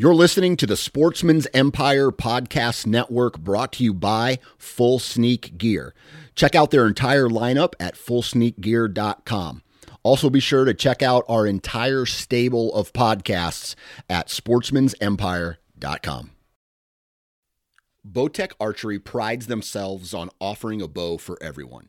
You're listening to the Sportsman's Empire Podcast Network brought to you by Full Sneak Gear. Check out their entire lineup at fullsneakgear.com. Also, be sure to check out our entire stable of podcasts at sportsmansempire.com. Bowtech Archery prides themselves on offering a bow for everyone.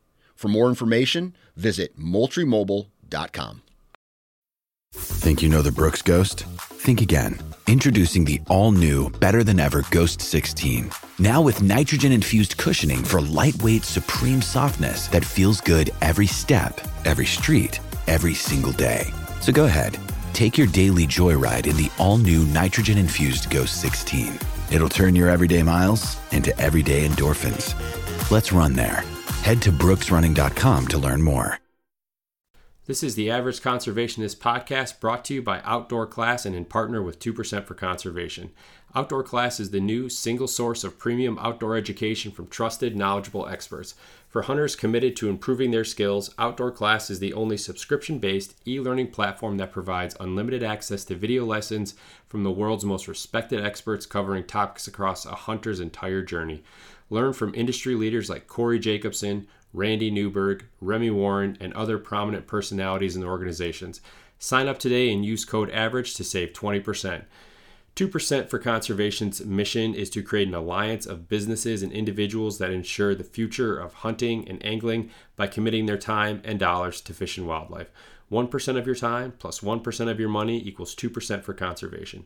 For more information, visit MoultrieMobile.com. Think you know the Brooks Ghost? Think again. Introducing the all new, better than ever Ghost 16. Now with nitrogen infused cushioning for lightweight, supreme softness that feels good every step, every street, every single day. So go ahead, take your daily joyride in the all new nitrogen infused Ghost 16. It'll turn your everyday miles into everyday endorphins. Let's run there. Head to brooksrunning.com to learn more. This is the Average Conservationist podcast brought to you by Outdoor Class and in partner with 2% for Conservation. Outdoor Class is the new single source of premium outdoor education from trusted, knowledgeable experts. For hunters committed to improving their skills, Outdoor Class is the only subscription based e learning platform that provides unlimited access to video lessons from the world's most respected experts covering topics across a hunter's entire journey. Learn from industry leaders like Cory Jacobsen, Randy Newberg, Remy Warren, and other prominent personalities the organizations. Sign up today and use code AVERAGE to save 20%. 2% for Conservation's mission is to create an alliance of businesses and individuals that ensure the future of hunting and angling by committing their time and dollars to fish and wildlife. 1% of your time plus 1 of your money equals 2% for conservation.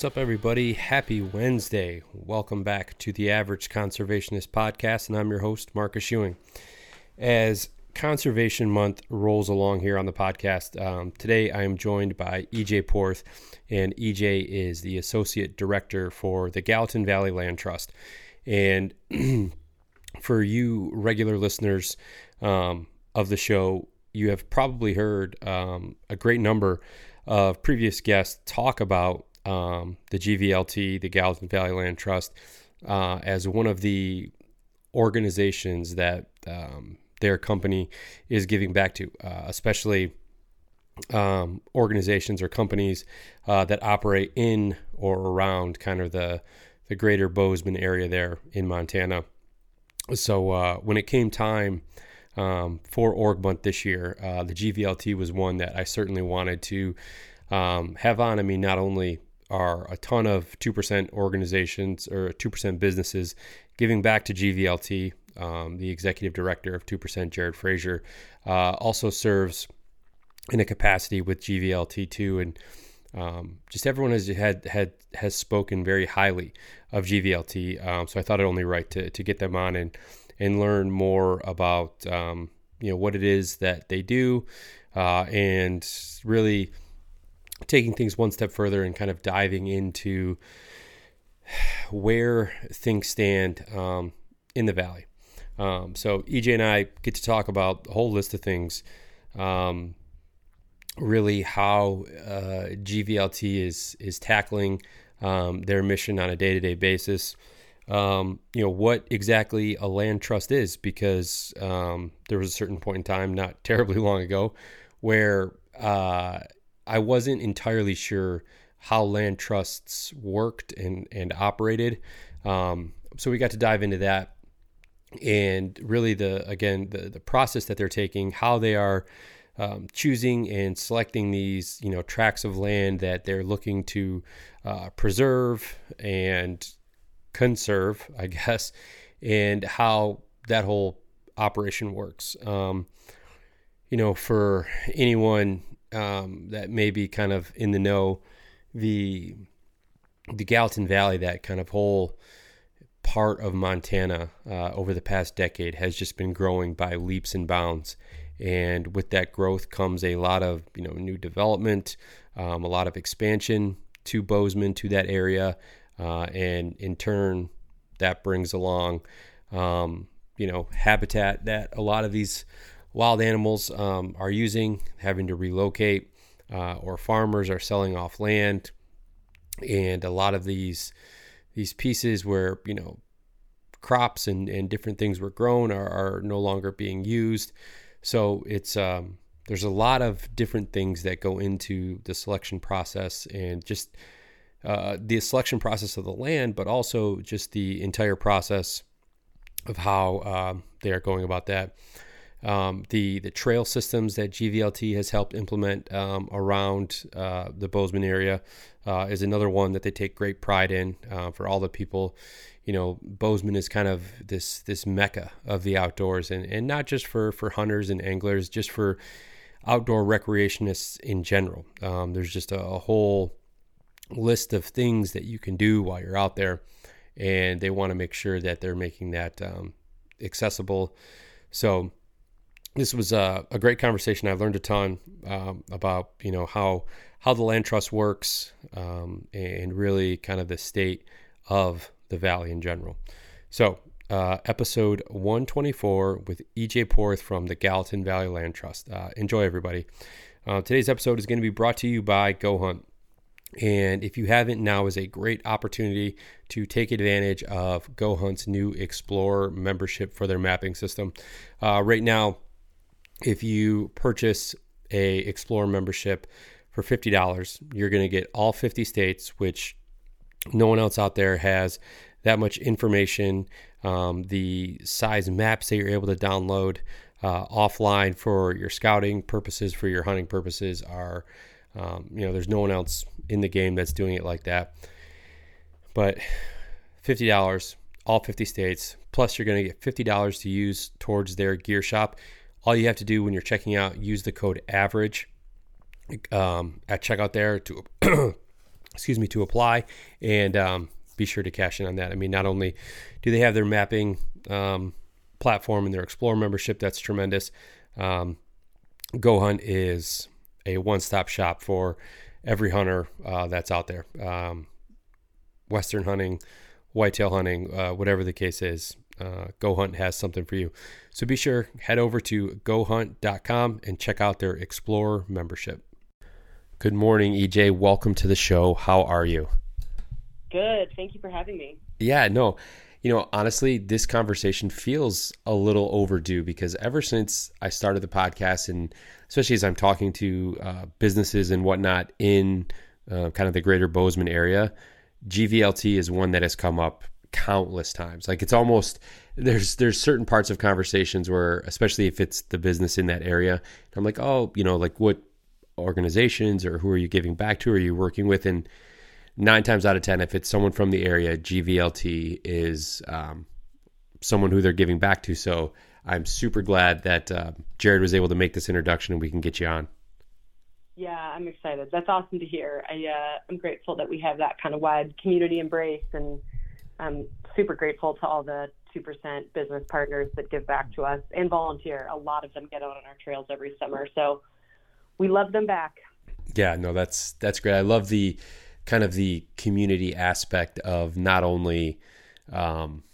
What's up, everybody? Happy Wednesday. Welcome back to the Average Conservationist Podcast, and I'm your host, Marcus Ewing. As Conservation Month rolls along here on the podcast, um, today I am joined by EJ Porth, and EJ is the Associate Director for the Gallatin Valley Land Trust. And for you regular listeners um, of the show, you have probably heard um, a great number of previous guests talk about um, the GVLT, the Gallatin Valley Land Trust, uh, as one of the organizations that um, their company is giving back to, uh, especially um, organizations or companies uh, that operate in or around kind of the the greater Bozeman area there in Montana. So uh, when it came time um, for Org Month this year, uh, the GVLT was one that I certainly wanted to um, have on. I mean, not only are a ton of 2% organizations or 2% businesses giving back to GVLT. Um, the executive director of 2%, Jared Frazier, uh, also serves in a capacity with GVLT too and um, just everyone has had had has spoken very highly of GVLT. Um, so I thought it only right to, to get them on and and learn more about um, you know what it is that they do uh, and really taking things one step further and kind of diving into where things stand um, in the valley. Um, so EJ and I get to talk about a whole list of things. Um, really, how uh, GVLT is is tackling um, their mission on a day to day basis. Um, you know what exactly a land trust is, because um, there was a certain point in time, not terribly long ago, where uh, I wasn't entirely sure how land trusts worked and and operated. Um, so we got to dive into that and really the again the the process that they're taking, how they are um, choosing and selecting these you know tracts of land that they're looking to uh, preserve and conserve, I guess, and how that whole operation works. Um, you know, for anyone um, that may be kind of in the know, the the Gallatin Valley, that kind of whole part of Montana uh, over the past decade has just been growing by leaps and bounds. And with that growth comes a lot of you know new development, um, a lot of expansion to Bozeman to that area, uh, and in turn, that brings along um, you know habitat that a lot of these wild animals um, are using, having to relocate, uh, or farmers are selling off land, and a lot of these these pieces where you know crops and, and different things were grown are, are no longer being used. So it's um, there's a lot of different things that go into the selection process and just uh, the selection process of the land, but also just the entire process of how uh, they are going about that. Um, the the trail systems that GVLT has helped implement um, around uh, the Bozeman area uh, is another one that they take great pride in uh, for all the people. You know, Bozeman is kind of this this mecca of the outdoors, and, and not just for for hunters and anglers, just for outdoor recreationists in general. Um, there's just a, a whole list of things that you can do while you're out there, and they want to make sure that they're making that um, accessible. So this was a, a, great conversation. I learned a ton um, about you know how how the land trust works um, and really kind of the state of the valley in general. So uh, episode 124 with EJ Porth from the Gallatin Valley Land Trust. Uh, enjoy everybody. Uh, today's episode is going to be brought to you by Go Hunt. And if you haven't, now is a great opportunity to take advantage of Go Hunt's new Explorer membership for their mapping system. Uh, right now, if you purchase a Explorer membership for $50, you're going to get all 50 states, which no one else out there has that much information. Um, the size maps that you're able to download uh, offline for your scouting purposes, for your hunting purposes, are um, you know there's no one else in the game that's doing it like that. But fifty dollars, all 50 states, plus you're going to get fifty dollars to use towards their gear shop all you have to do when you're checking out, use the code average um, at checkout there to, excuse me, to apply and um, be sure to cash in on that. I mean, not only do they have their mapping um, platform and their Explorer membership, that's tremendous. Um, Go Hunt is a one-stop shop for every hunter uh, that's out there. Um, Western hunting, whitetail hunting, uh, whatever the case is uh, Go Hunt has something for you. So be sure head over to gohunt.com and check out their Explorer membership. Good morning, EJ. Welcome to the show. How are you? Good. Thank you for having me. Yeah, no. You know, honestly, this conversation feels a little overdue because ever since I started the podcast, and especially as I'm talking to uh, businesses and whatnot in uh, kind of the greater Bozeman area, GVLT is one that has come up countless times. Like it's almost there's there's certain parts of conversations where, especially if it's the business in that area, I'm like, oh, you know, like what organizations or who are you giving back to? Or Are you working with? And nine times out of ten, if it's someone from the area, GVLT is um, someone who they're giving back to. So I'm super glad that uh, Jared was able to make this introduction and we can get you on. Yeah, I'm excited. That's awesome to hear. I, uh, I'm grateful that we have that kind of wide community embrace, and I'm super grateful to all the 2% business partners that give back to us and volunteer. A lot of them get out on our trails every summer. So we love them back. Yeah, no, that's that's great. I love the kind of the community aspect of not only um,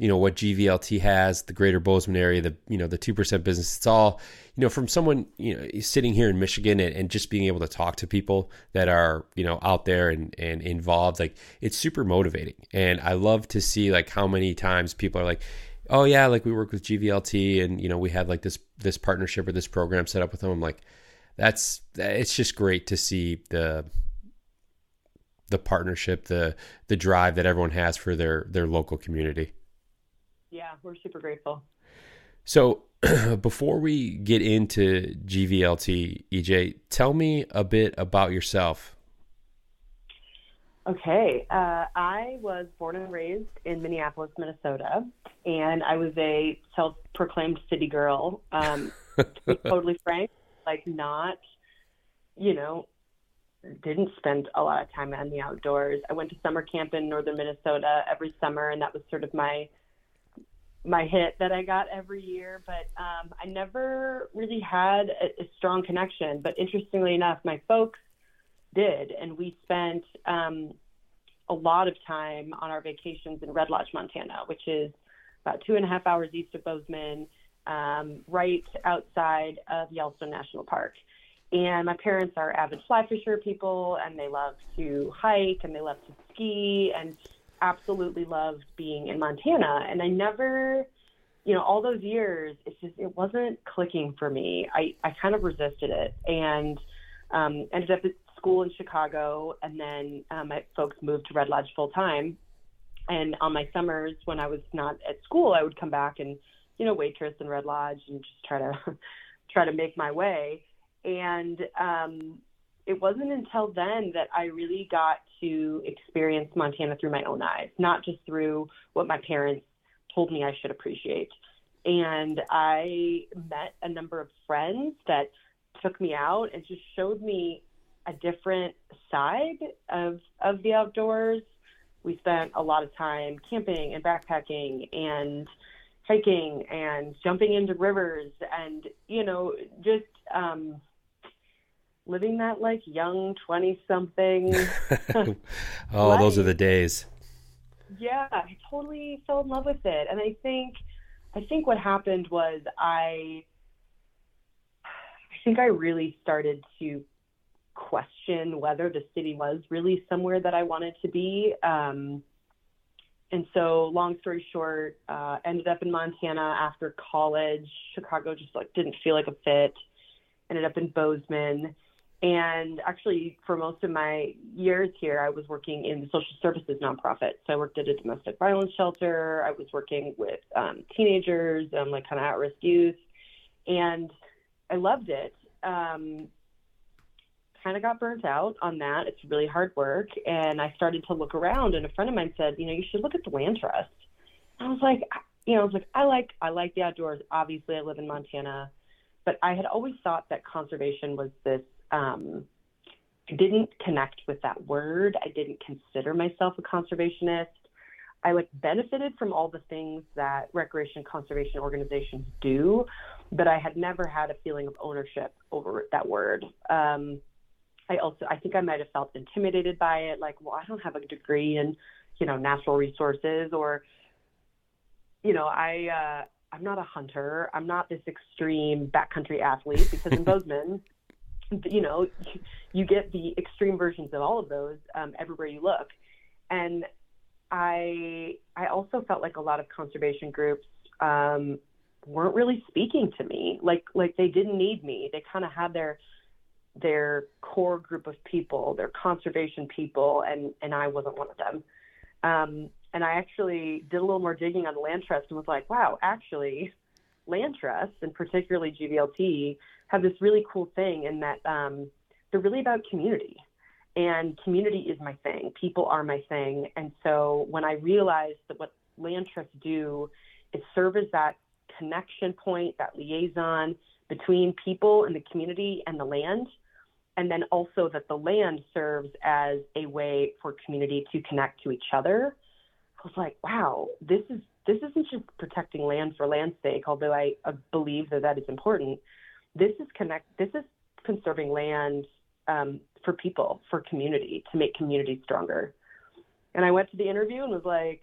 you know what GVLT has, the Greater Bozeman area, the you know the two percent business. It's all you know from someone you know sitting here in Michigan and, and, just being able to talk to people that are you know out there and and involved. Like it's super motivating, and I love to see like how many times people are like, oh yeah, like we work with GVLT, and you know we had like this this partnership or this program set up with them. I'm like, that's it's just great to see the the partnership, the the drive that everyone has for their their local community yeah, we're super grateful. So, before we get into GVLT, EJ, tell me a bit about yourself. Okay, uh, I was born and raised in Minneapolis, Minnesota, and I was a self-proclaimed city girl. Um, to be totally frank, like not, you know, didn't spend a lot of time in the outdoors. I went to summer camp in northern Minnesota every summer, and that was sort of my my hit that I got every year, but um, I never really had a, a, strong connection. But interestingly enough, my folks did, and we spent um, a lot of time on our vacations in Red Lodge, Montana, which is about two and a half hours east of Bozeman, um, right outside of Yellowstone National Park. And my parents are avid fly fisher people, and they love to hike and they love to ski and absolutely loved being in Montana. And I never, you know, all those years, it's just, it wasn't clicking for me. I, I kind of resisted it and um, ended up at school in Chicago. And then um, my folks moved to Red Lodge full time. And on my summers, when I was not at school, I would come back and, you know, waitress in Red Lodge and just try to, try to make my way. And um, it wasn't until then that I really got to experience Montana through my own eyes, not just through what my parents told me I should appreciate. And I met a number of friends that took me out and just showed me a different side of of the outdoors. We spent a lot of time camping and backpacking and hiking and jumping into rivers and you know just um living that like young 20 something. oh, life. those are the days. Yeah, I totally fell in love with it. And I think I think what happened was I I think I really started to question whether the city was really somewhere that I wanted to be. Um, and so, long story short, uh, ended up in Montana after college. Chicago just like didn't feel like a fit. Ended up in Bozeman, and actually, for most of my years here, I was working in the social services nonprofit. So I worked at a domestic violence shelter. I was working with um, teenagers, um, like kind of at-risk youth, and I loved it. Um, kind of got burnt out on that. It's really hard work, and I started to look around. And a friend of mine said, you know, you should look at the land trust. I was like, you know, I was like, I like I like the outdoors. Obviously, I live in Montana, but I had always thought that conservation was this um, I didn't connect with that word. I didn't consider myself a conservationist. I like benefited from all the things that recreation conservation organizations do, but I had never had a feeling of ownership over that word. Um, I also I think I might have felt intimidated by it, like, well, I don't have a degree in, you know, natural resources, or, you know, I uh, I'm not a hunter. I'm not this extreme backcountry athlete because in Bozeman, you know, you get the extreme versions of all of those um, everywhere you look. And I I also felt like a lot of conservation groups um, weren't really speaking to me. Like like they didn't need me. They kind of had their their core group of people, their conservation people, and and I wasn't one of them. Um, and I actually did a little more digging on the land trust and was like, wow, actually, land trusts and particularly GVLT have this really cool thing in that um, they're really about community. And community is my thing. People are my thing. And so when I realized that what land trusts do is serve as that connection point, that liaison between people and the community and the land, and then also that the land serves as a way for community to connect to each other. I was like, wow, this is this isn't just protecting land for land's sake, although I uh, believe that that is important. This is connect. This is conserving land um, for people, for community, to make community stronger. And I went to the interview and was like,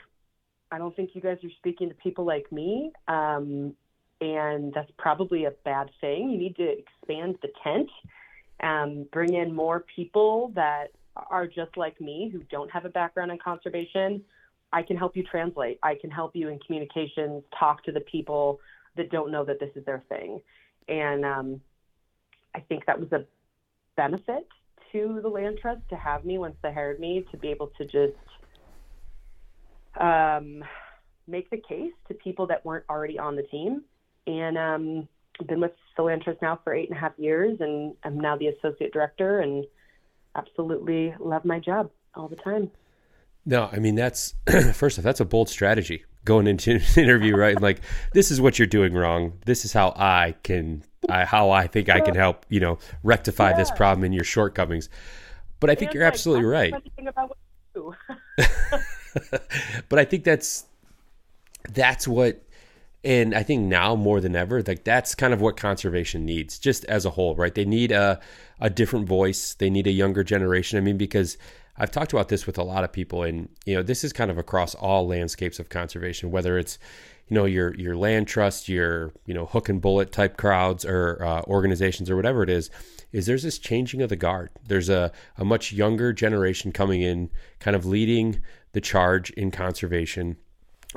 I don't think you guys are speaking to people like me. Um, and that's probably a bad thing. You need to expand the tent, um, bring in more people that are just like me who don't have a background in conservation. I can help you translate. I can help you in communications, talk to the people that don't know that this is their thing. And um, I think that was a benefit to the land trust to have me once they hired me to be able to just um, make the case to people that weren't already on the team. And um, I've been with the land trust now for eight and a half years, and I'm now the associate director, and absolutely love my job all the time. No, I mean that's first off, that's a bold strategy going into an interview, right? like this is what you're doing wrong. This is how I can, I, how I think I can help, you know, rectify yeah. this problem and your shortcomings. But I think and you're like, absolutely right. but I think that's that's what and I think now more than ever, like that's kind of what conservation needs, just as a whole, right? They need a a different voice. They need a younger generation. I mean, because I've talked about this with a lot of people, and you know, this is kind of across all landscapes of conservation, whether it's you know your your land trust, your you know hook and bullet type crowds or uh, organizations or whatever it is. Is there's this changing of the guard? There's a a much younger generation coming in, kind of leading the charge in conservation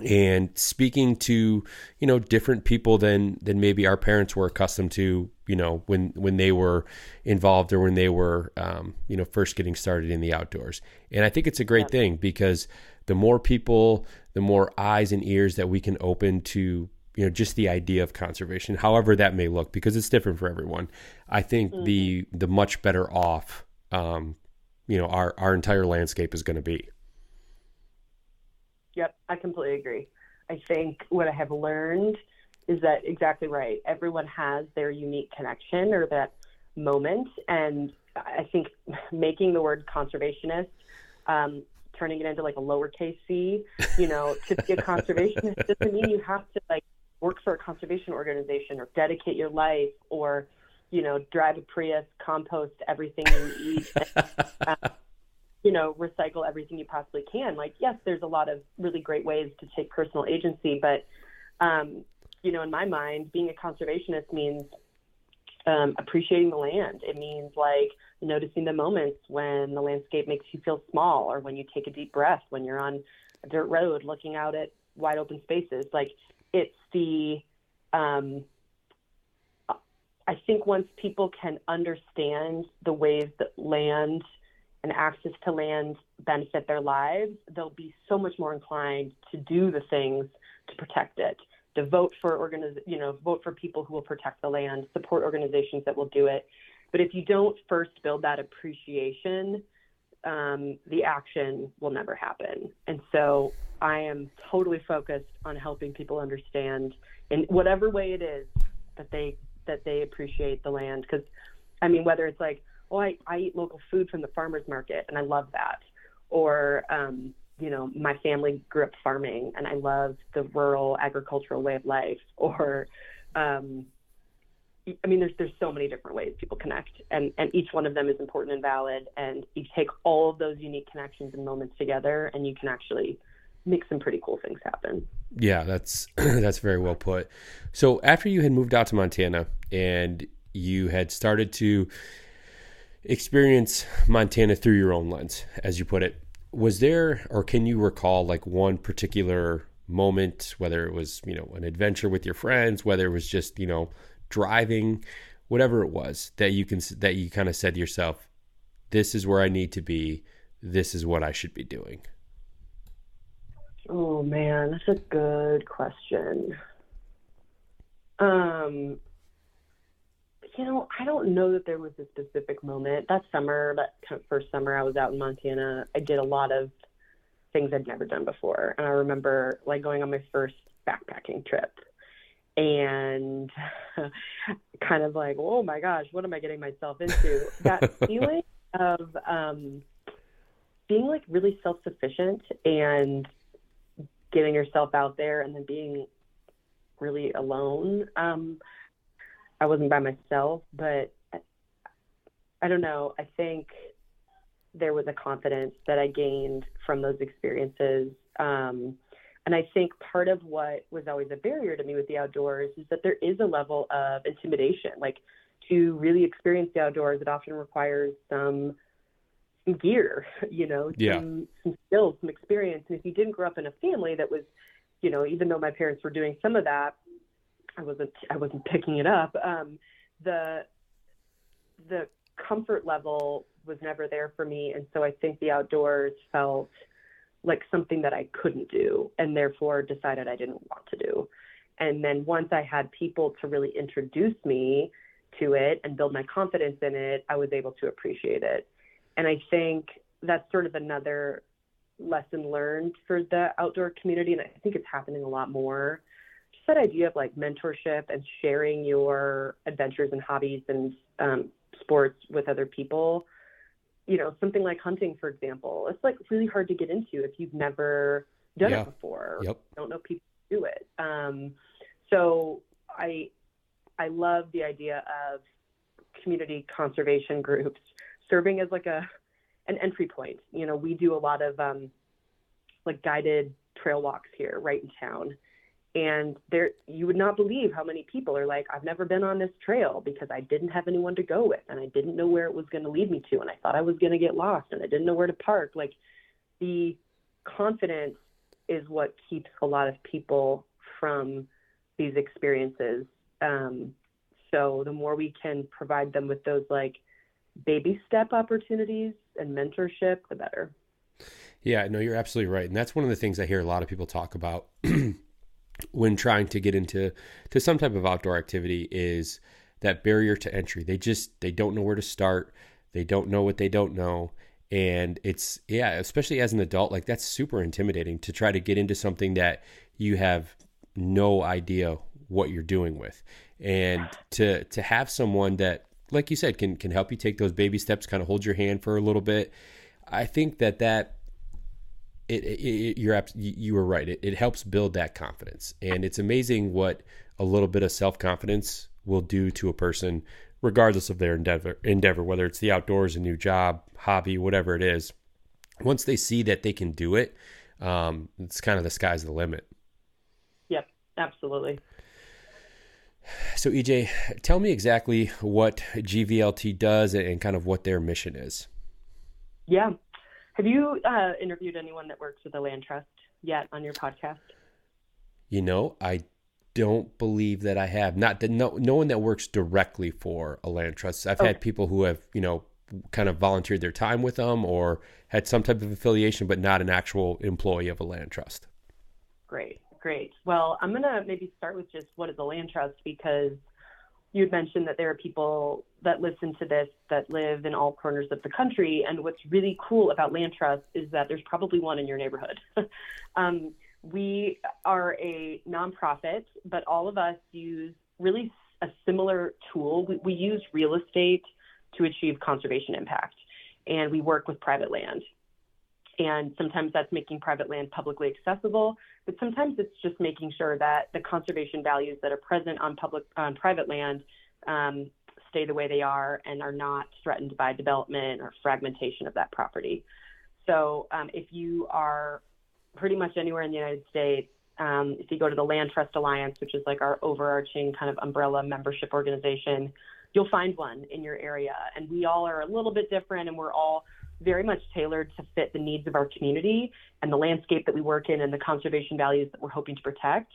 and speaking to you know different people than than maybe our parents were accustomed to you know when when they were involved or when they were um, you know first getting started in the outdoors and i think it's a great yeah. thing because the more people the more eyes and ears that we can open to you know just the idea of conservation however that may look because it's different for everyone i think mm-hmm. the the much better off um, you know our our entire landscape is going to be Yep, I completely agree. I think what I have learned is that exactly right. Everyone has their unique connection or that moment. And I think making the word conservationist, um, turning it into like a lowercase c, you know, to be a conservationist doesn't mean you have to like work for a conservation organization or dedicate your life or, you know, drive a Prius, compost everything you eat. And, uh, you know, recycle everything you possibly can. Like, yes, there's a lot of really great ways to take personal agency, but, um, you know, in my mind, being a conservationist means um, appreciating the land. It means like noticing the moments when the landscape makes you feel small or when you take a deep breath, when you're on a dirt road looking out at wide open spaces. Like, it's the, um, I think once people can understand the ways that land and access to land benefit their lives, they'll be so much more inclined to do the things to protect it, to vote for organiz- you know, vote for people who will protect the land, support organizations that will do it. But if you don't first build that appreciation, um, the action will never happen. And so I am totally focused on helping people understand in whatever way it is that they that they appreciate the land. Because I mean, whether it's like oh, I, I eat local food from the farmer's market and I love that. Or, um, you know, my family grew up farming and I love the rural agricultural way of life. Or, um, I mean, there's there's so many different ways people connect, and and each one of them is important and valid. And you take all of those unique connections and moments together, and you can actually make some pretty cool things happen. Yeah, that's that's very well put. So after you had moved out to Montana and you had started to experience Montana through your own lens, as you put it. Was there, or can you recall, like one particular moment, whether it was, you know, an adventure with your friends, whether it was just, you know, driving, whatever it was, that you can, that you kind of said to yourself, this is where I need to be, this is what I should be doing? Oh man, that's a good question. Um, you know, I don't know that there was a specific moment. That summer, that kind of first summer I was out in Montana, I did a lot of things I'd never done before. And I remember like going on my first backpacking trip and kind of like, oh my gosh, what am I getting myself into? that feeling of um, being like really self sufficient and getting yourself out there and then being really alone. Um, I wasn't by myself, but I don't know. I think there was a confidence that I gained from those experiences. Um, and I think part of what was always a barrier to me with the outdoors is that there is a level of intimidation. Like to really experience the outdoors, it often requires some some gear, you know, yeah. some, some skills, some experience. And if you didn't grow up in a family that was, you know, even though my parents were doing some of that, I wasn't I wasn't picking it up. Um, the the comfort level was never there for me, and so I think the outdoors felt like something that I couldn't do, and therefore decided I didn't want to do. And then once I had people to really introduce me to it and build my confidence in it, I was able to appreciate it. And I think that's sort of another lesson learned for the outdoor community, and I think it's happening a lot more that idea of like mentorship and sharing your adventures and hobbies and um, sports with other people. You know, something like hunting, for example, it's like really hard to get into if you've never done Yeah. it before. Yep. Don't know people do it. Um, so I I love the idea of community conservation groups serving as like a an entry point. You know, we do a lot of um, like guided trail walks here, right in town, and there you would not believe how many people are like, I've never been on this trail because I didn't have anyone to go with, and I didn't know where it was going to lead me to, and I thought I was going to get lost, and I didn't know where to park. Like the confidence is what keeps a lot of people from these experiences. Um, so the more we can provide them with those like baby step opportunities and mentorship, the better. Yeah, no, you're absolutely right, and that's one of the things I hear a lot of people talk about when trying to get into to some type of outdoor activity is that barrier to entry. They just they don't know where to start. They don't know what they don't know, and it's yeah, especially as an adult, like that's super intimidating to try to get into something that you have no idea what you're doing with, and to to have someone that like you said can can help you take those baby steps, kind of hold your hand for a little bit. I think that that it, it, you're you were right. It, it helps build that confidence, and it's amazing what a little bit of self confidence will do to a person, regardless of their endeavor. Endeavor, whether it's the outdoors, a new job, hobby, whatever it is. Once they see that they can do it, um, it's kind of the sky's the limit. Yep, absolutely. So, EJ, tell me exactly what GVLT does and kind of what their mission is. Yeah. Have you uh, interviewed anyone that works with the land trust yet on your podcast? You know, I don't believe that I have. Not that no no one that works directly for a land trust. I've had people who have, you know, kind of volunteered their time with them or had some type of affiliation, but not an actual employee of a land trust. Great, great. Well, I'm going to maybe start with just what is a land trust because you had mentioned that there are people that listen to this that live in all corners of the country. And what's really cool about land Trust is that there's probably one in your neighborhood. um, we are a nonprofit, but all of us use really a similar tool. We, we use real estate to achieve conservation impact, and we work with private land. And sometimes that's making private land publicly accessible, but sometimes it's just making sure that the conservation values that are present on public on private land um, stay the way they are and are not threatened by development or fragmentation of that property. So um, if you are pretty much anywhere in the United States, um, if you go to the Land Trust Alliance, which is like our overarching kind of umbrella membership organization, you'll find one in your area. And we all are a little bit different and we're all very much tailored to fit the needs of our community and the landscape that we work in and the conservation values that we're hoping to protect.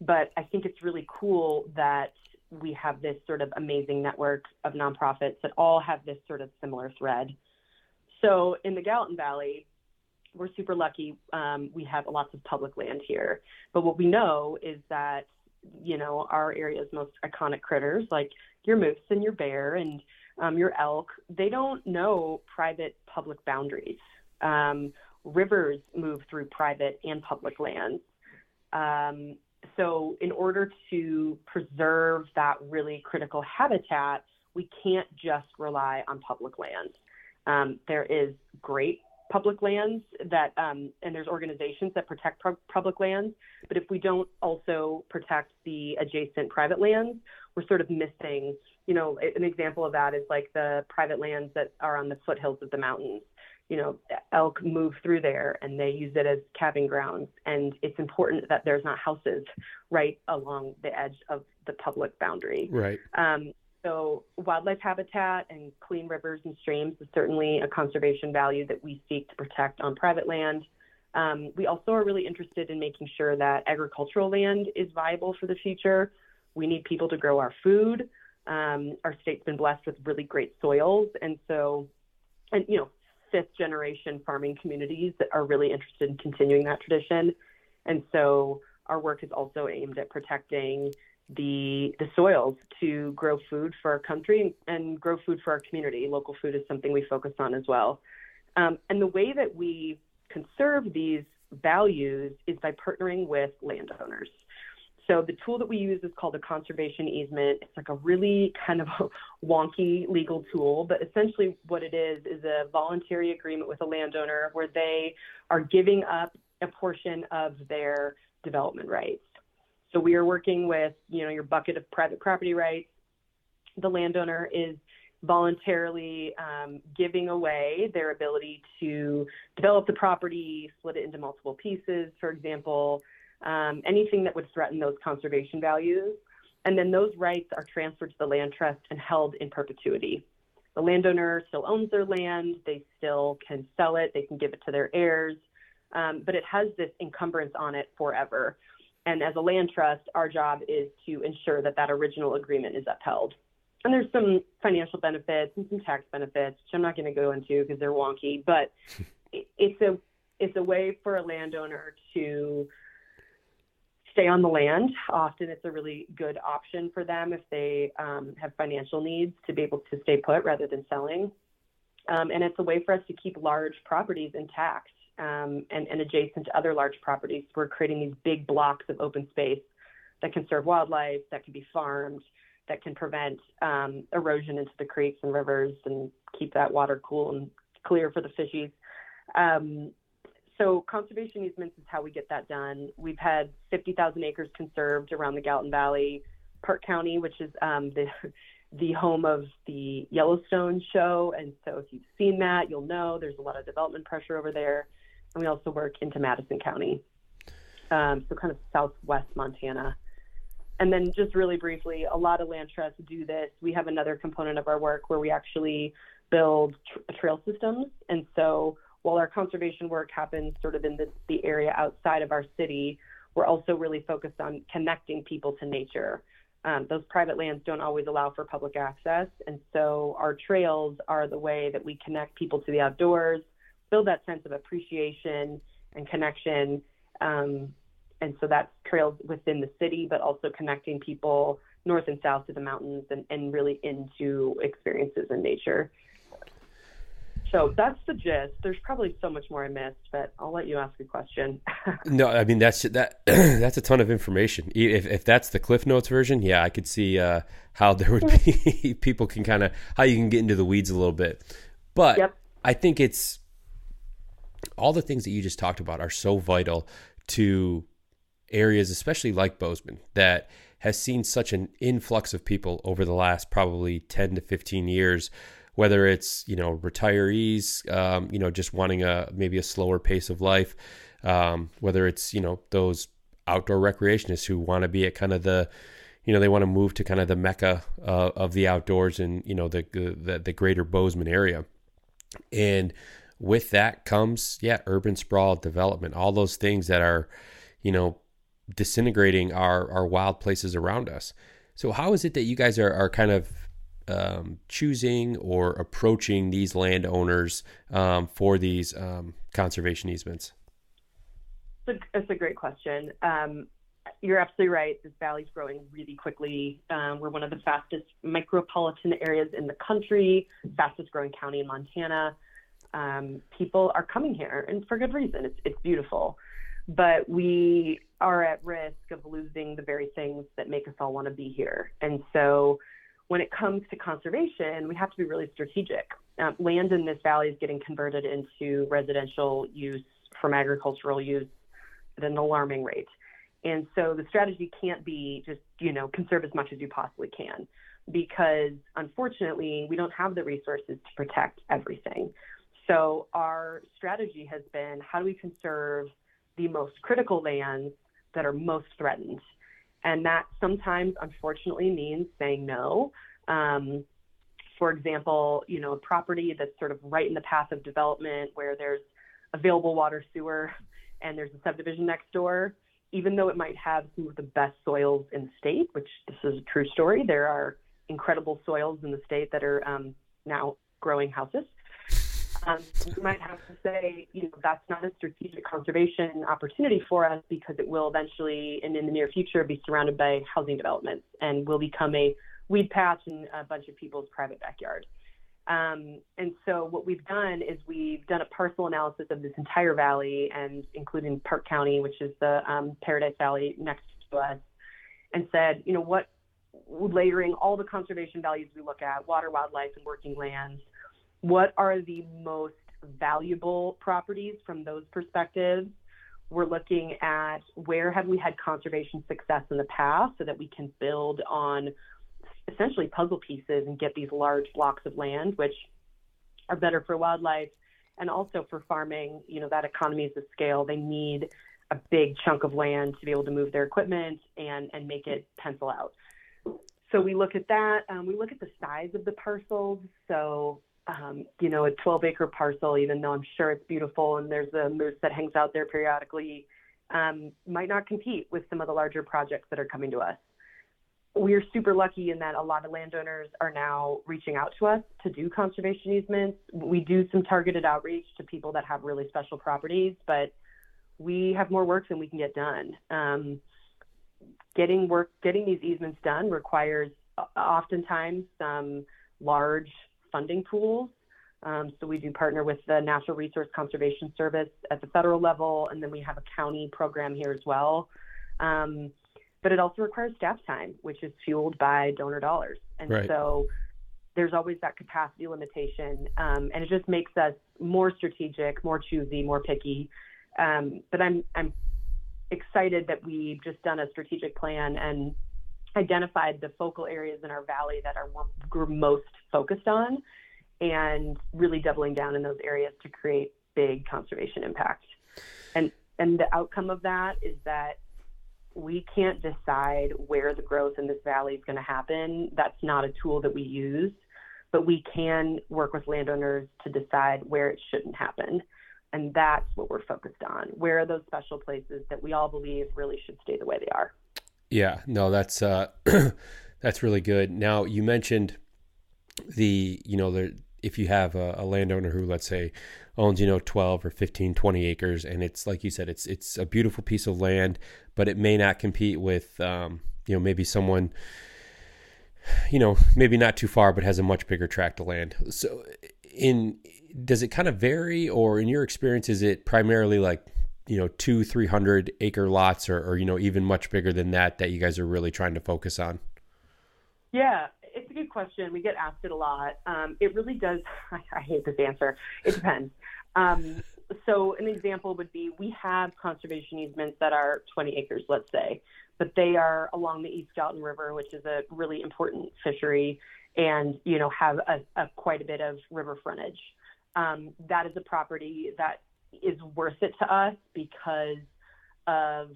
But I think it's really cool that we have this sort of amazing network of nonprofits that all have this sort of similar thread. So in the Gallatin Valley, we're super lucky. Um, we have lots of public land here. But what we know is that, you know, our area's most iconic critters, like your moose and your bear and um, your elk, they don't know private public boundaries. Um, rivers move through private and public lands. Um, so, in order to preserve that really critical habitat, we can't just rely on public lands. Um, there is great public lands that, um, and there's organizations that protect pro- public lands. But if we don't also protect the adjacent private lands, we're sort of missing. You know, an example of that is like the private lands that are on the foothills of the mountains. You know, elk move through there and they use it as calving grounds. And it's important that there's not houses right along the edge of the public boundary. Right. Um, so, wildlife habitat and clean rivers and streams is certainly a conservation value that we seek to protect on private land. Um, we also are really interested in making sure that agricultural land is viable for the future. We need people to grow our food. Um, our state's been blessed with really great soils, and so, and you know, fifth generation farming communities that are really interested in continuing that tradition. And so, our work is also aimed at protecting the the soils to grow food for our country and grow food for our community. Local food is something we focus on as well. Um, and the way that we conserve these values is by partnering with landowners. So the tool that we use is called a conservation easement. It's like a really kind of wonky legal tool, but essentially what it is is a voluntary agreement with a landowner where they are giving up a portion of their development rights. So we are working with, you know, your bucket of private property rights. The landowner is voluntarily um, giving away their ability to develop the property, split it into multiple pieces, for example, um, anything that would threaten those conservation values. And then those rights are transferred to the land trust and held in perpetuity. The landowner still owns their land, they still can sell it, they can give it to their heirs, um, but it has this encumbrance on it forever. And as a land trust, our job is to ensure that that original agreement is upheld. And there's some financial benefits and some tax benefits, which I'm not going to go into because they're wonky, but it's a it's a way for a landowner to stay on the land. Often it's a really good option for them if they um, have financial needs to be able to stay put rather than selling. Um, and it's a way for us to keep large properties intact um, and, and adjacent to other large properties. We're creating these big blocks of open space that can serve wildlife, that can be farmed, that can prevent um, erosion into the creeks and rivers and keep that water cool and clear for the fishies. Um, so conservation easements is how we get that done. We've had 50,000 acres conserved around the Gallatin Valley, Park County, which is um, the the home of the Yellowstone show. And so if you've seen that, you'll know there's a lot of development pressure over there and we also work into Madison County, um, so kind of southwest Montana. And then just really briefly, a lot of land trusts do this. We have another component of our work where we actually build tr- trail systems. And so while our conservation work happens sort of in the, the area outside of our city, we're also really focused on connecting people to nature. Um, those private lands don't always allow for public access. And so our trails are the way that we connect people to the outdoors, build that sense of appreciation and connection. Um, and so that's trails within the city, but also connecting people north and south to the mountains and, and really into experiences in nature. So that's the gist. There's probably so much more I missed, but I'll let you ask a question. no, I mean that's that that's a ton of information. If if that's the Cliff Notes version, yeah, I could see uh, how there would be people can kind of how you can get into the weeds a little bit. But yep. I think it's all the things that you just talked about are so vital to areas, especially like Bozeman, that has seen such an influx of people over the last probably 10 to 15 years whether it's you know retirees um, you know just wanting a maybe a slower pace of life um, whether it's you know those outdoor recreationists who want to be at kind of the you know they want to move to kind of the mecca uh, of the outdoors and you know the, the the greater Bozeman area. And with that comes yeah urban sprawl development all those things that are you know disintegrating our our wild places around us. So how is it that you guys are, are kind of um, choosing or approaching these landowners um, for these um, conservation easements that's a great question um, you're absolutely right. This valley's growing really quickly. Um, we're one of the fastest micropolitan areas in the country, fastest growing county in Montana people are coming here, and for good reason. It's, it's beautiful. but we are at risk of losing the very things that make us all want to be here. And so when it comes to conservation, we have to be really strategic. Um, land in this valley is getting converted into residential use from agricultural use at an alarming rate. And so the strategy can't be just, you know, conserve as much as you possibly can because unfortunately we don't have the resources to protect everything. So our strategy has been how do we conserve the most critical lands that are most threatened? And that sometimes unfortunately means saying no. Um, for example, you know, a property that's sort of right in the path of development where there's available water sewer and there's a subdivision next door, even though it might have some of the best soils in the state, which this is a true story, there are incredible soils in the state that are um, now growing houses. Um, you might have to say, you know, that's not a strategic conservation opportunity for us because it will eventually, and in the near future, be surrounded by housing developments and will become a weed patch in a bunch of people's private backyard. Um, and so what we've done is we've done a parcel analysis of this entire valley and including Park County, which is the um, Paradise Valley next to us, and said, you know, what layering all the conservation values we look at, water, wildlife, and working lands, what are the most valuable properties from those perspectives? We're looking at where have we had conservation success in the past so that we can build on essentially puzzle pieces and get these large blocks of land, which are better for wildlife and also for farming. You know, that economies of scale, they need a big chunk of land to be able to move their equipment and, and make it pencil out. So we look at that. Um, we look at the size of the parcels. So, um, you know, a 12 acre parcel, even though I'm sure it's beautiful and there's a moose that hangs out there periodically, um, might not compete with some of the larger projects that are coming to us we're super lucky in that a lot of landowners are now reaching out to us to do conservation easements. We do some targeted outreach to people that have really special properties, but we have more work than we can get done. Um, getting work, getting these easements done requires uh, oftentimes some large funding pools. Um, so we do partner with the Natural Resource Conservation Service at the federal level, and then we have a county program here as well. Um, but it also requires staff time, which is fueled by donor dollars. And right. so there's always that capacity limitation. Um, and it just makes us more strategic, more choosy, more picky. Um, but I'm, I'm excited that we've just done a strategic plan and identified the focal areas in our valley that are we're most focused on and really doubling down in those areas to create big conservation impact. And and the outcome of that is that we can't decide where the growth in this valley is going to happen. That's not a tool that we use, but we can work with landowners to decide where it shouldn't happen. And that's what we're focused on. Where are those special places that we all believe really should stay the way they are? Yeah, no, that's uh, that's really good. Now you mentioned the you know the if you have a, a, landowner who let's say owns you know 12 or 15 20 acres and it's like you said it's it's a beautiful piece of land but it may not compete with um, you know maybe someone you know maybe not too far but has a much bigger tract of land so in does it kind of vary or in your experience is it primarily like you know two three hundred acre lots or, or you know even much bigger than that that you guys are really trying to focus on yeah it's a good question. We get asked it a lot. Um, it really does. I, hate this answer. It depends. Um, so an example would be we have conservation easements that are 20 acres, let's say, but they are along the East Gallatin River, which is a really important fishery, and you know have a, a quite a bit of river frontage. Um, that is a property that is worth it to us because of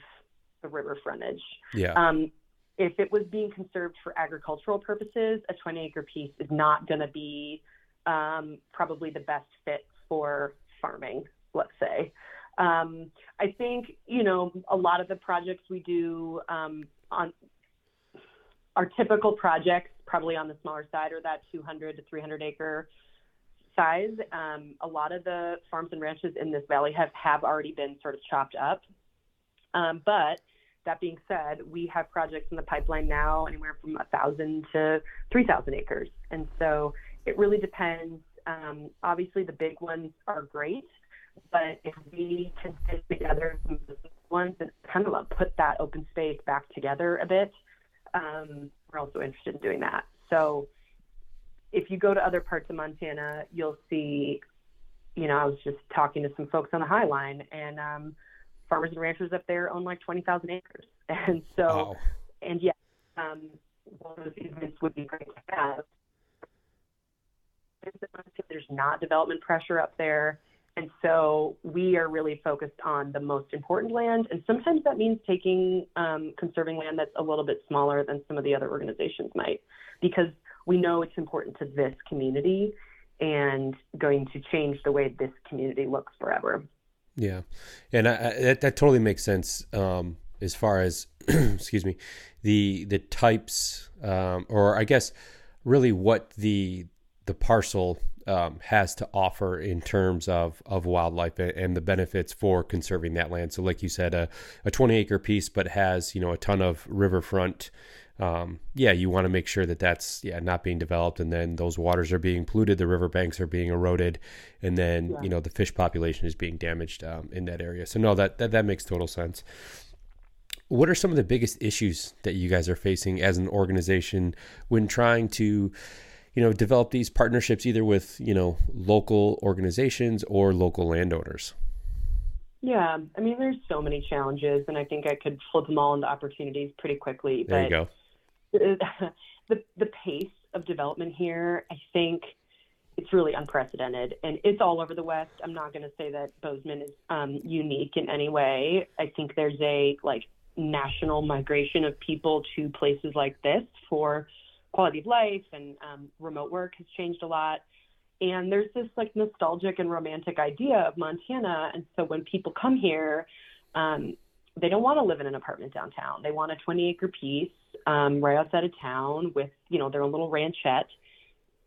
the river frontage. Yeah. Um, if it was being conserved for agricultural purposes, a 20 acre piece is not going to be um, probably the best fit for farming, let's say. Um, I think, you know, a lot of the projects we do um, on our typical projects, probably on the smaller side, are that 200 to 300 acre size. Um, a lot of the farms and ranches in this valley have, have already been sort of chopped up. Um, but that being said, we have projects in the pipeline now anywhere from a thousand to three thousand acres, and so it really depends. Um, obviously, the big ones are great, but if we can fit together some of the ones and kind of put that open space back together a bit. Um, we're also interested in doing that. So if you go to other parts of Montana, you'll see, you know, I was just talking to some folks on the High Line, and um, farmers and ranchers up there own like 20,000 acres. And so, wow. and yeah, um, one of those easements would be great to have. There's not development pressure up there. And so we are really focused on the most important land. And sometimes that means taking um, conserving land that's a little bit smaller than some of the other organizations might, because we know it's important to this community and going to change the way this community looks forever. Yeah, and I, I, that that totally makes sense um, as far as excuse me, the the types um, or I guess really what the the parcel um, has to offer in terms of of wildlife and the benefits for conserving that land. So, like you said, a, a 20 acre piece, but has you know a ton of riverfront um, yeah, you want to make sure that that's yeah not being developed, and then those waters are being polluted, the riverbanks are being eroded, and then yeah. you know the fish population is being damaged um, in that area. So no, that, that that makes total sense. What are some of the biggest issues that you guys are facing as an organization when trying to, you know, develop these partnerships either with you know local organizations or local landowners? Yeah, I mean, there's so many challenges, and I think I could flip them all into opportunities pretty quickly. There you go the the pace of development here, I think it's really unprecedented, and it's all over the West. I'm not going to say that Bozeman is um, unique in any way. I think there's a like national migration of people to places like this for quality of life, and um, remote work has changed a lot. And there's this like nostalgic and romantic idea of Montana, and so when people come here, um, they don't want to live in an apartment downtown. They want a 20 acre piece um, right outside of town with, you know, their own little ranchette.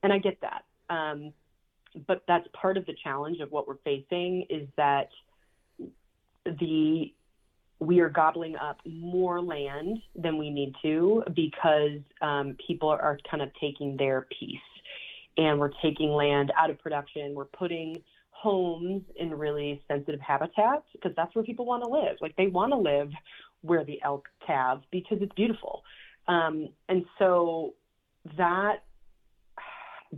And I get that. Um, but that's part of the challenge of what we're facing is that the we are gobbling up more land than we need to because um, people are kind of taking their piece and we're taking land out of production. We're putting homes in really sensitive habitats because that's where people want to live. Like they want to live where the elk calve because it's beautiful. Um, and so that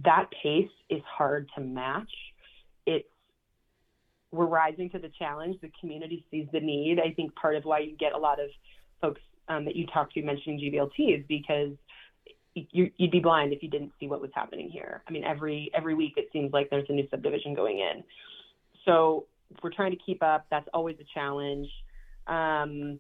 that pace is hard to match. It's we're rising to the challenge. The community sees the need. I think part of why you get a lot of folks um, that you talk to mentioning GVLT is because you, would be blind if you didn't see what was happening here. I mean, every every week it seems like there's a new subdivision going in. So we're trying to keep up. That's always a challenge. Um,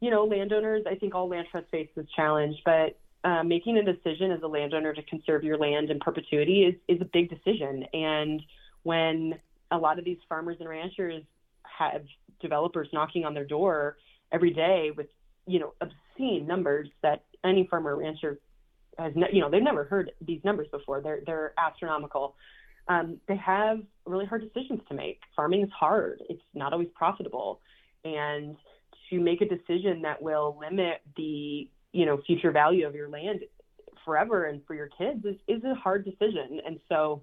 you know, landowners. I think all land trusts face this challenge, but uh, making a decision as a landowner to conserve your land in perpetuity is is a big decision. And when a lot of these farmers and ranchers have developers knocking on their door every day with you know obscene numbers that any farmer or rancher has ne- you know they've never heard these numbers before. They're they're astronomical. Um, they have really hard decisions to make. Farming is hard. It's not always profitable, and to make a decision that will limit the you know future value of your land forever and for your kids is, is a hard decision. And so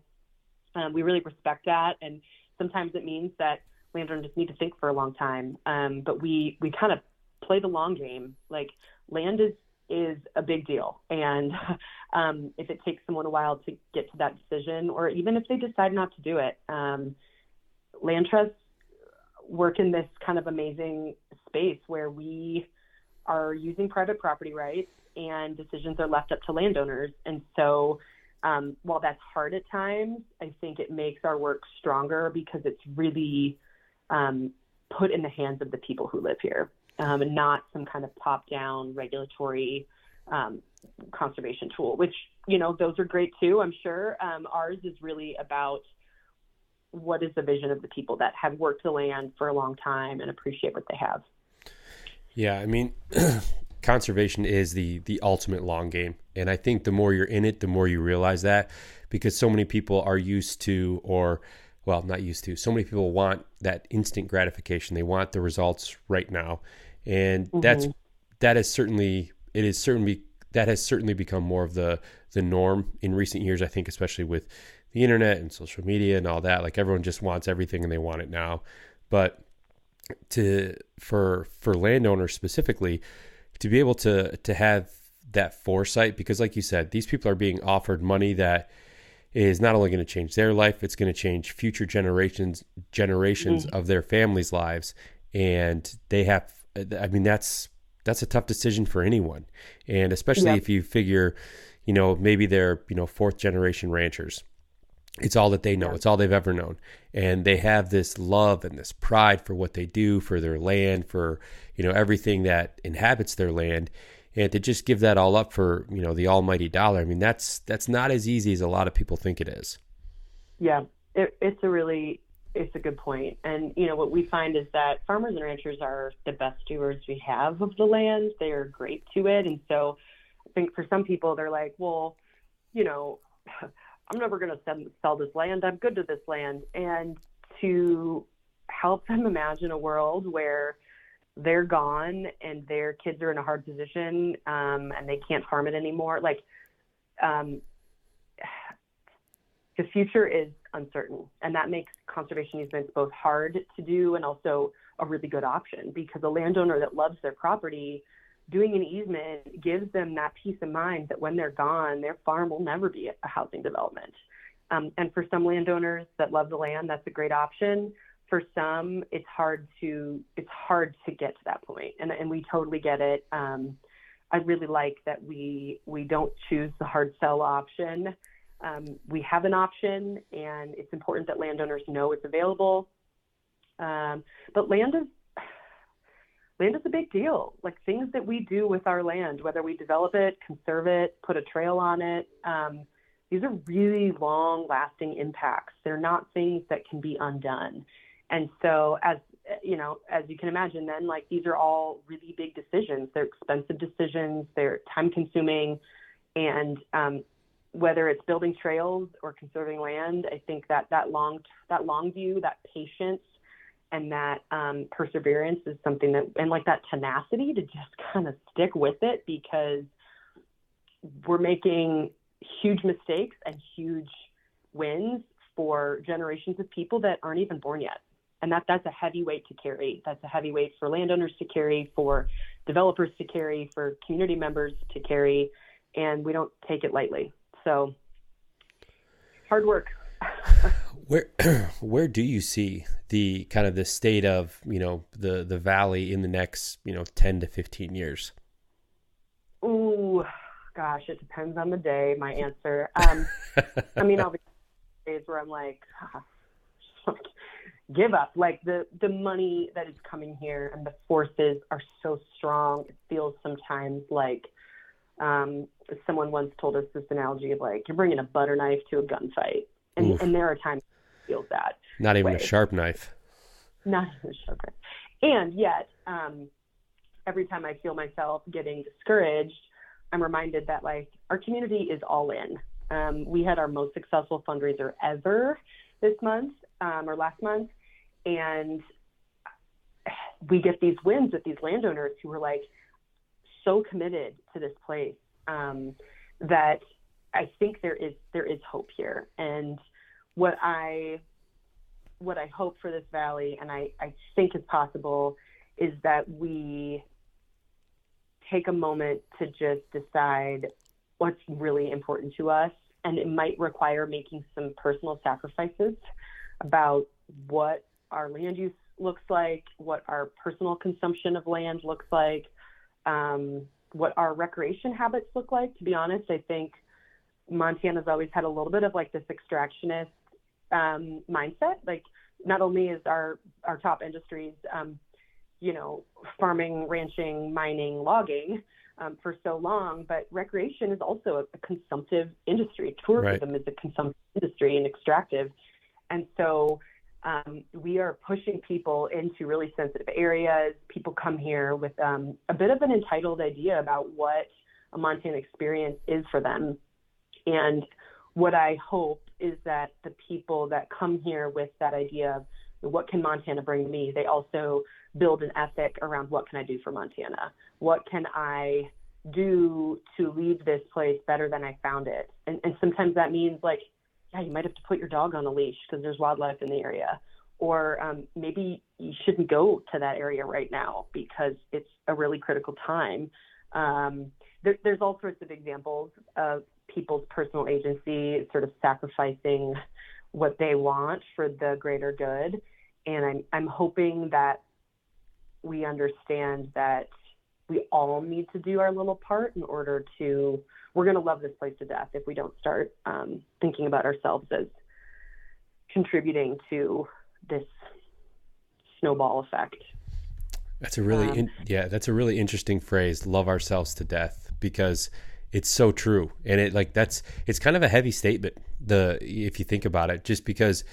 um, we really respect that. And sometimes it means that landowners just need to think for a long time. Um, but we we kind of play the long game. Like land is is a big deal. And um, if it takes someone a while to get to that decision, or even if they decide not to do it, um, land trusts work in this kind of amazing space where we are using private property rights and decisions are left up to landowners. And so um, while that's hard at times, I think it makes our work stronger because it's really um, put in the hands of the people who live here um, and not some kind of top-down regulatory um, conservation tool. Which you know those are great too. I'm sure um, ours is really about what is the vision of the people that have worked the land for a long time and appreciate what they have. Yeah, I mean. conservation is the the ultimate long game and i think the more you're in it the more you realize that because so many people are used to or well not used to so many people want that instant gratification they want the results right now and mm-hmm. that's that is certainly it is certainly that has certainly become more of the the norm in recent years. I think, especially with the internet and social media and all that. Like everyone just wants everything and they want it now. But to for for landowners specifically to be able to to have that foresight because like you said these people are being offered money that is not only going to change their life it's going to change future generations generations mm-hmm. of their families lives and they have Uh, i mean that's that's a tough decision for anyone and especially if you figure you know maybe they're you know fourth generation ranchers it's all that they know. It's all they've ever known. And they have this love and this pride for what they do, for their land, for, you know, everything that inhabits their land. And to just give that all up for, you know, the almighty dollar, I mean, that's that's not as easy as a lot of people think it is. Yeah, it, it's a really it's a good point. And you know what we find is that farmers and ranchers are the best stewards we have of the land. They are great to it, and so I think for some people they're like, well, you know, I'm never going to sell this land. I'm good to this land. And to help them imagine a world where they're gone and their kids are in a hard position um, and they can't farm it anymore. Like, um, the future is uncertain, and that makes conservation easements both hard to do and also a really good option because a landowner that loves their property doing an easement gives them that peace of mind that when they're gone, their farm will never be a housing development. Um, and for some landowners that love the land, that's a great option. For some, it's hard to it's hard to get to that point, and and we totally get it. Um, I really like that we we don't choose the hard sell option. Um, we have an option, and it's important that landowners know it's available. Um, but land is land is a big deal. Like things that we do with our land, whether we develop it, conserve it, put a trail on it, um, these are really long lasting impacts. They're not things that can be undone. And so, as you know, as you can imagine, then like these are all really big decisions. They're expensive decisions. They're time consuming, and um, whether it's building trails or conserving land, I think that that long that long view, that patience, and that um, perseverance is something that and like that tenacity to just kind of stick with it because we're making huge mistakes and huge wins for generations of people that aren't even born yet. And that that's a heavy weight to carry. That's a heavy weight for landowners to carry for developers to carry for community members to carry and we don't take it lightly so hard work Where where do you see the kind of the state of you know the the valley in the next you know ten to fifteen years? Ooh, gosh, it depends on the day. My answer. Um, I mean, I'll be days where I'm like, ah, give up. Like the the money that is coming here and the forces are so strong. It feels sometimes like um, someone once told us this analogy of like you're bringing a butter knife to a gunfight, and, and there are times feels that. Not even way. a sharp knife. Not even a sharp knife. And yet, um, every time I feel myself getting discouraged, I'm reminded that like our community is all in. Um, we had our most successful fundraiser ever this month um, or last month, and we get these wins with these landowners who are like so committed to this place um, that I think there is there is hope here. And what I what I hope for this valley, and I, I think is possible, is that we take a moment to just decide what's really important to us. And it might require making some personal sacrifices about what our land use looks like, what our personal consumption of land looks like, um, what our recreation habits look like. To be honest, I think Montana's always had a little bit of like this extractionist um, mindset. Like not only is our our top industries, um, you know, farming, ranching, mining, logging um, for so long, but recreation is also a, a consumptive industry. Tourism right. is a consumptive industry and extractive, and so. Um, we are pushing people into really sensitive areas. People come here with um, a bit of an entitled idea about what a Montana experience is for them. And what I hope is that the people that come here with that idea of what can Montana bring me, they also build an ethic around what can I do for Montana? What can I do to leave this place better than I found it? And, and sometimes that means like, yeah, you might have to put your dog on a leash because there's wildlife in the area. or um, maybe you shouldn't go to that area right now because it's a really critical time. Um, there, there's all sorts of examples of people's personal agency sort of sacrificing what they want for the greater good. And I'm, I'm hoping that we understand that we all need to do our little part in order to, we're going to love this place to death if we don't start um, thinking about ourselves as contributing to this snowball effect. That's a really, um, in, yeah, that's a really interesting phrase, love ourselves to death, because it's so true. And it like, that's, it's kind of a heavy statement, the, if you think about it, just because,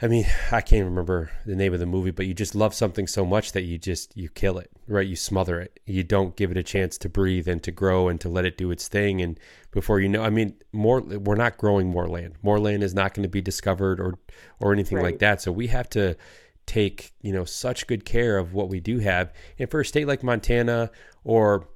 I mean, I can't remember the name of the movie, but you just love something so much that you just, you kill it, right? You smother it. You don't give it a chance to breathe and to grow and to let it do its thing. And before you know, I mean, more, we're not growing more land. More land is not going to be discovered or, or anything right. like that. So we have to, take you know such good care of what we do have and for a state like montana or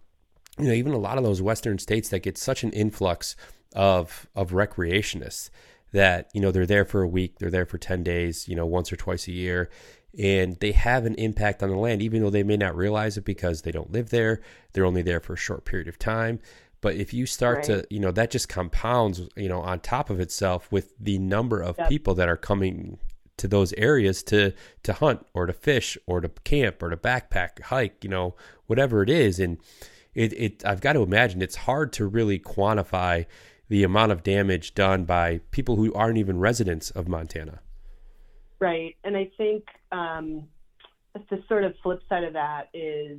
you know even a lot of those western states that get such an influx of of recreationists that you know they're there for a week they're there for 10 days you know once or twice a year and they have an impact on the land even though they may not realize it because they don't live there they're only there for a short period of time but if you start right. to you know that just compounds you know on top of itself with the number of yep. people that are coming to those areas to to hunt or to fish or to camp or to backpack, hike, you know, whatever it is. And it, it I've got to imagine it's hard to really quantify the amount of damage done by people who aren't even residents of Montana. Right. And I think um, the sort of flip side of that is,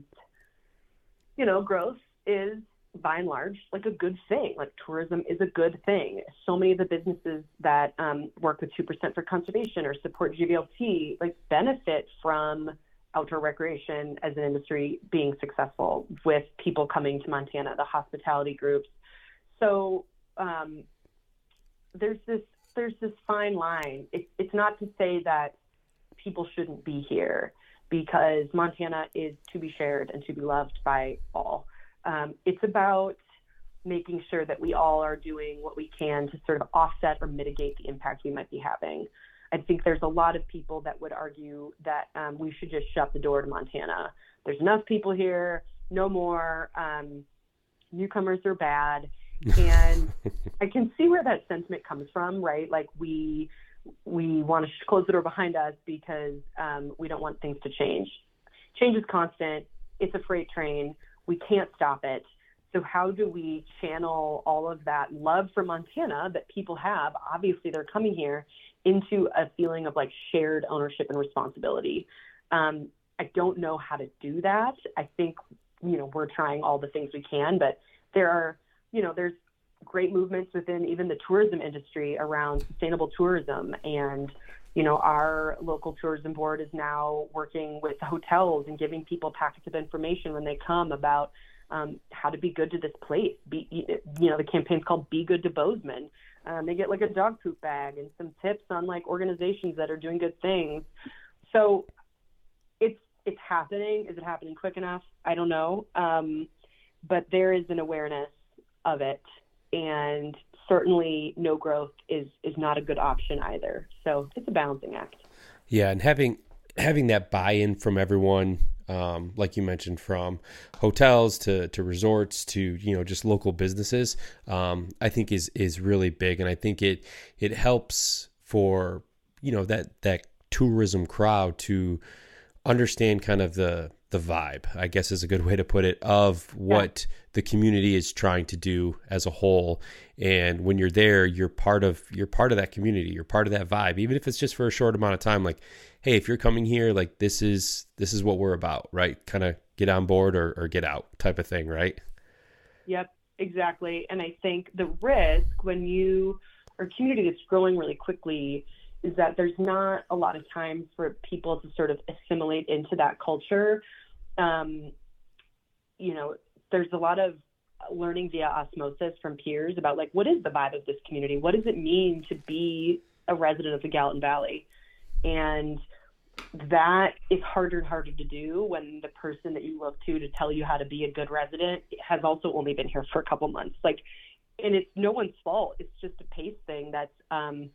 you know, growth is by and large like a good thing. Like tourism is a good thing. So many of the businesses that um, work with two percent for conservation or support GVLT like benefit from outdoor recreation as an industry being successful with people coming to Montana, the hospitality groups. So um, there's this there's this fine line. It, it's not to say that people shouldn't be here because Montana is to be shared and to be loved by all. Um, it's about making sure that we all are doing what we can to sort of offset or mitigate the impact we might be having. I think there's a lot of people that would argue that um, we should just shut the door to Montana. There's enough people here, no more. Um, newcomers are bad. And I can see where that sentiment comes from, right? Like we we want to close the door behind us because um, we don't want things to change. Change is constant. It's a freight train we can't stop it. So, how do we channel all of that love for Montana that people have? Obviously, they're coming here into a feeling of like shared ownership and responsibility. Um, I don't know how to do that. I think, you know, we're trying all the things we can, but there are, you know, there's great movements within even the tourism industry around sustainable tourism and you know, our local tourism board is now working with hotels and giving people packets of information when they come about um, how to be good to this place. Be, you know, the campaign's called "Be Good to Bozeman." Um, they get like a dog poop bag and some tips on like organizations that are doing good things. So it's it's happening. Is it happening quick enough? I don't know. Um, but there is an awareness of it, and certainly no growth is is not a good option either. So it's a balancing act. Yeah, and having having that buy-in from everyone, um, like you mentioned, from hotels to to resorts to you know just local businesses, um, I think is is really big, and I think it it helps for you know that that tourism crowd to understand kind of the the vibe, I guess is a good way to put it, of what yeah. the community is trying to do as a whole. And when you're there, you're part of you're part of that community. You're part of that vibe, even if it's just for a short amount of time. Like, hey, if you're coming here, like this is this is what we're about, right? Kind of get on board or, or get out type of thing, right? Yep, exactly. And I think the risk when you are a community that's growing really quickly is that there's not a lot of time for people to sort of assimilate into that culture um, you know, there's a lot of learning via osmosis from peers about like what is the vibe of this community? What does it mean to be a resident of the Gallatin Valley? And that is harder and harder to do when the person that you look to to tell you how to be a good resident has also only been here for a couple months. Like, and it's no one's fault. It's just a pace thing that's um,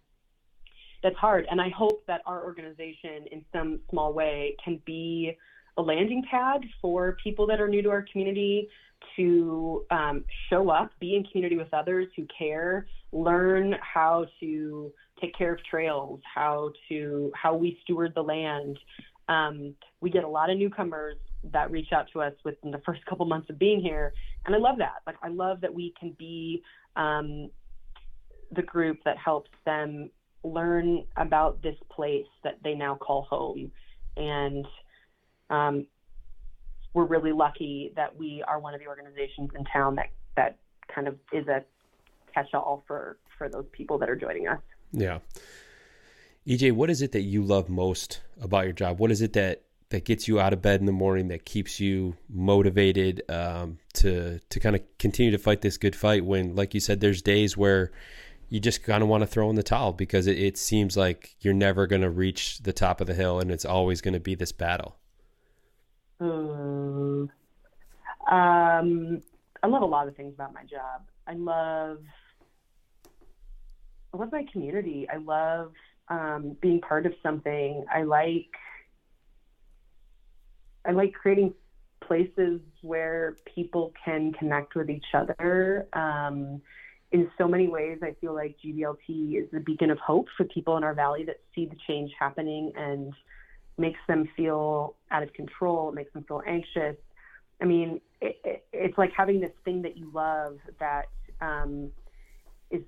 that's hard. And I hope that our organization, in some small way, can be a landing pad for people that are new to our community to um, show up, be in community with others who care, learn how to take care of trails, how to how we steward the land. Um, we get a lot of newcomers that reach out to us within the first couple months of being here, and I love that. Like I love that we can be um, the group that helps them learn about this place that they now call home, and um, we're really lucky that we are one of the organizations in town that that kind of is a catch-all for for those people that are joining us. Yeah. EJ, what is it that you love most about your job? What is it that that gets you out of bed in the morning, that keeps you motivated um, to to kind of continue to fight this good fight? When, like you said, there's days where you just kind of want to throw in the towel because it, it seems like you're never going to reach the top of the hill, and it's always going to be this battle. Um, I love a lot of things about my job. I love I love my community. I love um, being part of something. I like I like creating places where people can connect with each other. Um, in so many ways, I feel like GVLT is a beacon of hope for people in our valley that see the change happening and makes them feel out of control, makes them feel anxious. I mean, it, it, it's like having this thing that you love that um, is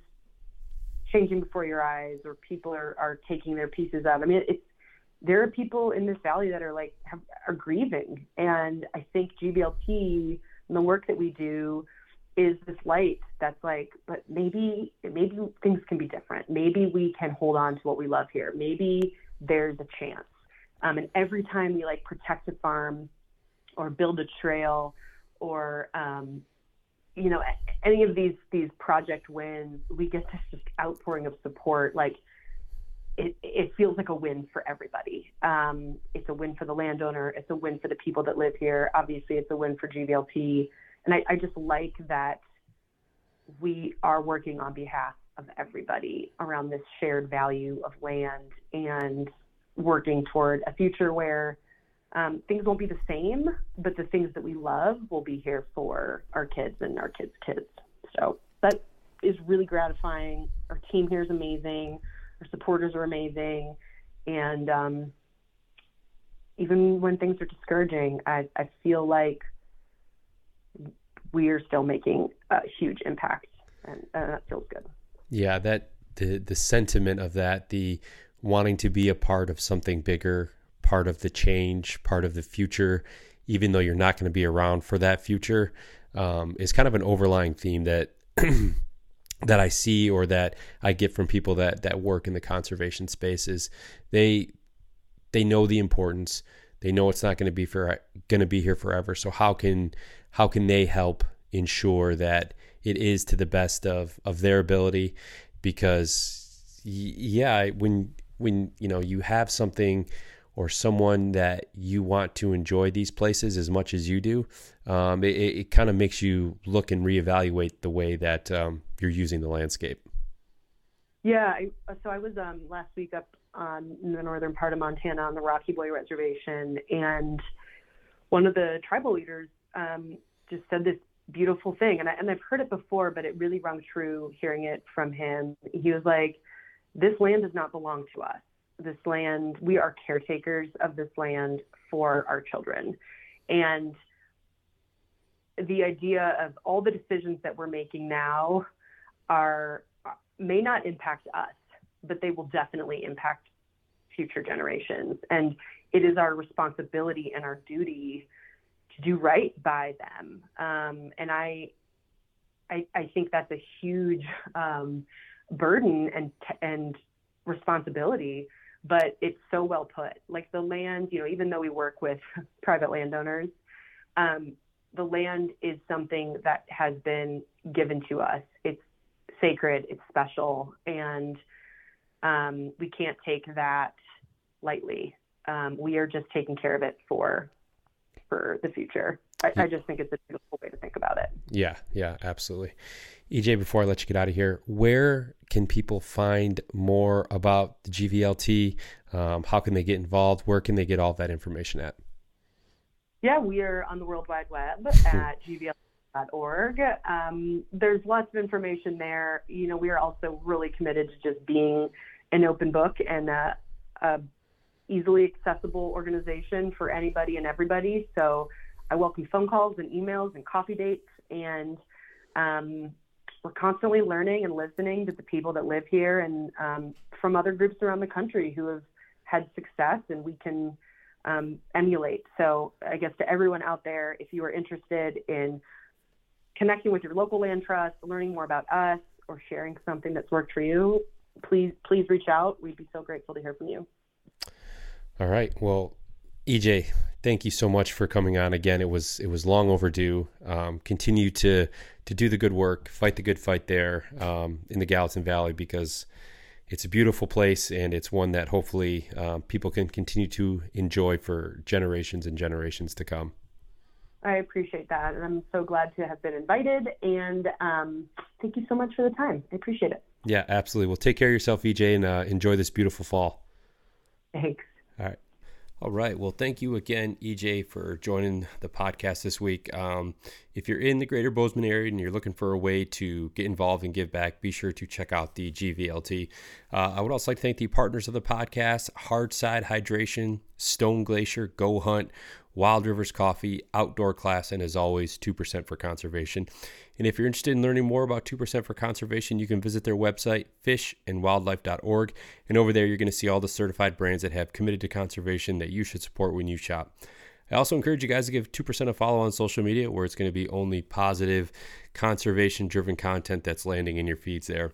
changing before your eyes, or people are, are taking their pieces of. I mean, it's there are people in this valley that are like have, are grieving, and I think GVLT and the work that we do is this light that's like, but maybe maybe things can be different. Maybe we can hold on to what we love here. Maybe there's a chance. Um, and every time we like protect a farm or build a trail or um, you know any of these these project wins, we get this just outpouring of support. Like it, it feels like a win for everybody. Um, it's a win for the landowner. It's a win for the people that live here. Obviously, it's a win for GVLT. And I, I just like that we are working on behalf of everybody around this shared value of land and working toward a future where um, things won't be the same, but the things that we love will be here for our kids and our kids' kids. So that is really gratifying. Our team here is amazing. Our supporters are amazing. And um, even when things are discouraging, I, I feel like we are still making a huge impact, and, and that feels good. Yeah, that the the sentiment of that, the wanting to be a part of something bigger, part of the change, part of the future, even though you're not going to be around for that future, um, is kind of an overlying theme that that I see or that I get from people that that work in the conservation spaces. They they know the importance. They know it's not going to be for going to be here forever. So how can how can they help ensure that it is to the best of of their ability? Because yeah, when when you know you have something or someone that you want to enjoy these places as much as you do, um, it, it kind of makes you look and reevaluate the way that um, you're using the landscape. Yeah, I, so I was um, last week up in the northern part of Montana on the Rocky Boy Reservation, and one of the tribal leaders um, just said this beautiful thing, and, I, and I've heard it before, but it really rung true hearing it from him. He was like, "This land does not belong to us. This land, we are caretakers of this land for our children, and." The idea of all the decisions that we're making now are may not impact us, but they will definitely impact future generations. And it is our responsibility and our duty to do right by them. Um, and I, I, I, think that's a huge um, burden and and responsibility. But it's so well put. Like the land, you know, even though we work with private landowners, um, the land is something that has been given to us. It's sacred, it's special, and um, we can't take that lightly. Um, we are just taking care of it for for the future. I, I just think it's a beautiful way to think about it. Yeah, yeah, absolutely. EJ, before I let you get out of here, where can people find more about the GVLT? Um, how can they get involved? Where can they get all that information at? Yeah, we are on the World Wide Web at gvlt.org. Um, there's lots of information there. You know, we are also really committed to just being an open book and a, a easily accessible organization for anybody and everybody. So I welcome phone calls and emails and coffee dates. And um, we're constantly learning and listening to the people that live here and um, from other groups around the country who have had success and we can um, emulate. So I guess to everyone out there, if you are interested in connecting with your local land trust, learning more about us, or sharing something that's worked for you, please please reach out. We'd be so grateful to hear from you. All right. Well, EJ, thank you so much for coming on again. It was it was long overdue. Um, continue to to do the good work, fight the good fight there um, in the Gallatin Valley because it's a beautiful place and it's one that hopefully um, people can continue to enjoy for generations and generations to come. I appreciate that, and I'm so glad to have been invited. And um, thank you so much for the time. I appreciate it. Yeah, absolutely. Well, take care of yourself, EJ, and uh, enjoy this beautiful fall. Thanks. All right. Well, thank you again, EJ, for joining the podcast this week. Um, if you're in the greater Bozeman area and you're looking for a way to get involved and give back, be sure to check out the GVLT. Uh, I would also like to thank the partners of the podcast Hardside Hydration, Stone Glacier, Go Hunt, Wild Rivers Coffee, Outdoor Class, and as always, 2% for conservation. And if you're interested in learning more about 2% for conservation, you can visit their website, fishandwildlife.org. And over there, you're going to see all the certified brands that have committed to conservation that you should support when you shop. I also encourage you guys to give 2% a follow on social media, where it's going to be only positive, conservation driven content that's landing in your feeds there.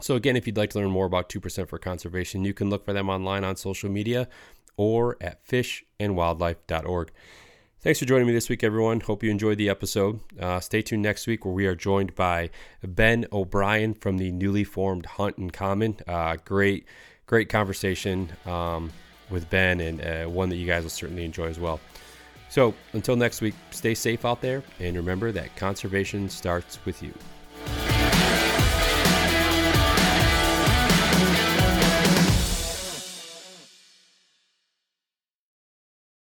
So, again, if you'd like to learn more about 2% for conservation, you can look for them online on social media or at fishandwildlife.org. Thanks for joining me this week, everyone. Hope you enjoyed the episode. Uh, stay tuned next week where we are joined by Ben O'Brien from the newly formed Hunt in Common. Uh, great, great conversation um, with Ben and uh, one that you guys will certainly enjoy as well. So until next week, stay safe out there and remember that conservation starts with you.